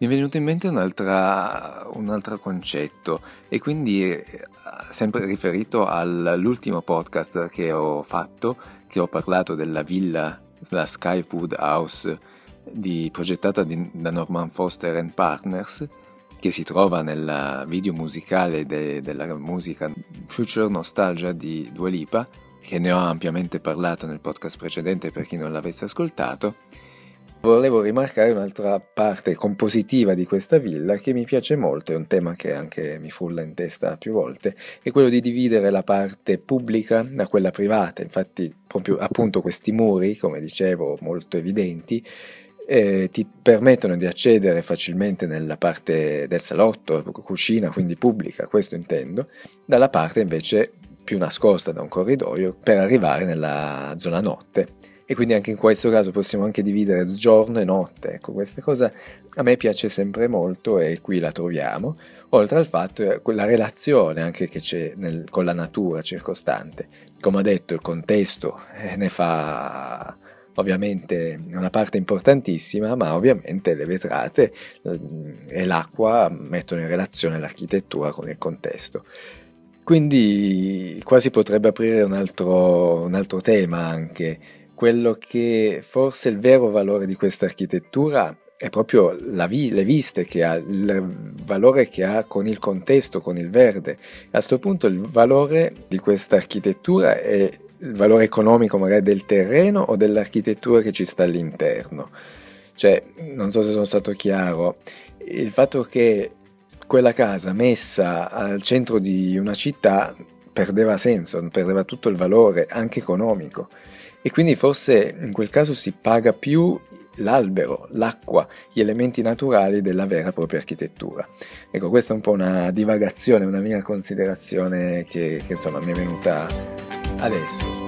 Mi è venuto in mente un altro concetto e quindi eh, sempre riferito all'ultimo podcast che ho fatto, che ho parlato della villa, la Sky Food House di, progettata di, da Norman Foster and Partners, che si trova nel video musicale de, della musica Future Nostalgia di Dua Lipa, che ne ho ampiamente parlato nel podcast precedente per chi non l'avesse ascoltato Volevo rimarcare un'altra parte compositiva di questa villa che mi piace molto, è un tema che anche mi frulla in testa più volte, è quello di dividere la parte pubblica da quella privata. Infatti, proprio appunto questi muri, come dicevo, molto evidenti, eh, ti permettono di accedere facilmente nella parte del salotto, cucina, quindi pubblica, questo intendo, dalla parte invece più nascosta da un corridoio per arrivare nella zona notte e quindi anche in questo caso possiamo anche dividere giorno e notte. Ecco, questa cosa a me piace sempre molto e qui la troviamo, oltre al fatto che quella relazione anche che c'è nel, con la natura circostante. Come ho detto, il contesto eh, ne fa ovviamente una parte importantissima, ma ovviamente le vetrate eh, e l'acqua mettono in relazione l'architettura con il contesto. Quindi qua si potrebbe aprire un altro, un altro tema anche, quello che forse il vero valore di questa architettura è proprio vi- le viste che ha, il valore che ha con il contesto, con il verde. A questo punto il valore di questa architettura è il valore economico magari del terreno o dell'architettura che ci sta all'interno. Cioè, non so se sono stato chiaro, il fatto che quella casa messa al centro di una città perdeva senso, perdeva tutto il valore anche economico e quindi forse in quel caso si paga più l'albero, l'acqua, gli elementi naturali della vera e propria architettura. Ecco, questa è un po' una divagazione, una mia considerazione che, che insomma mi è venuta adesso.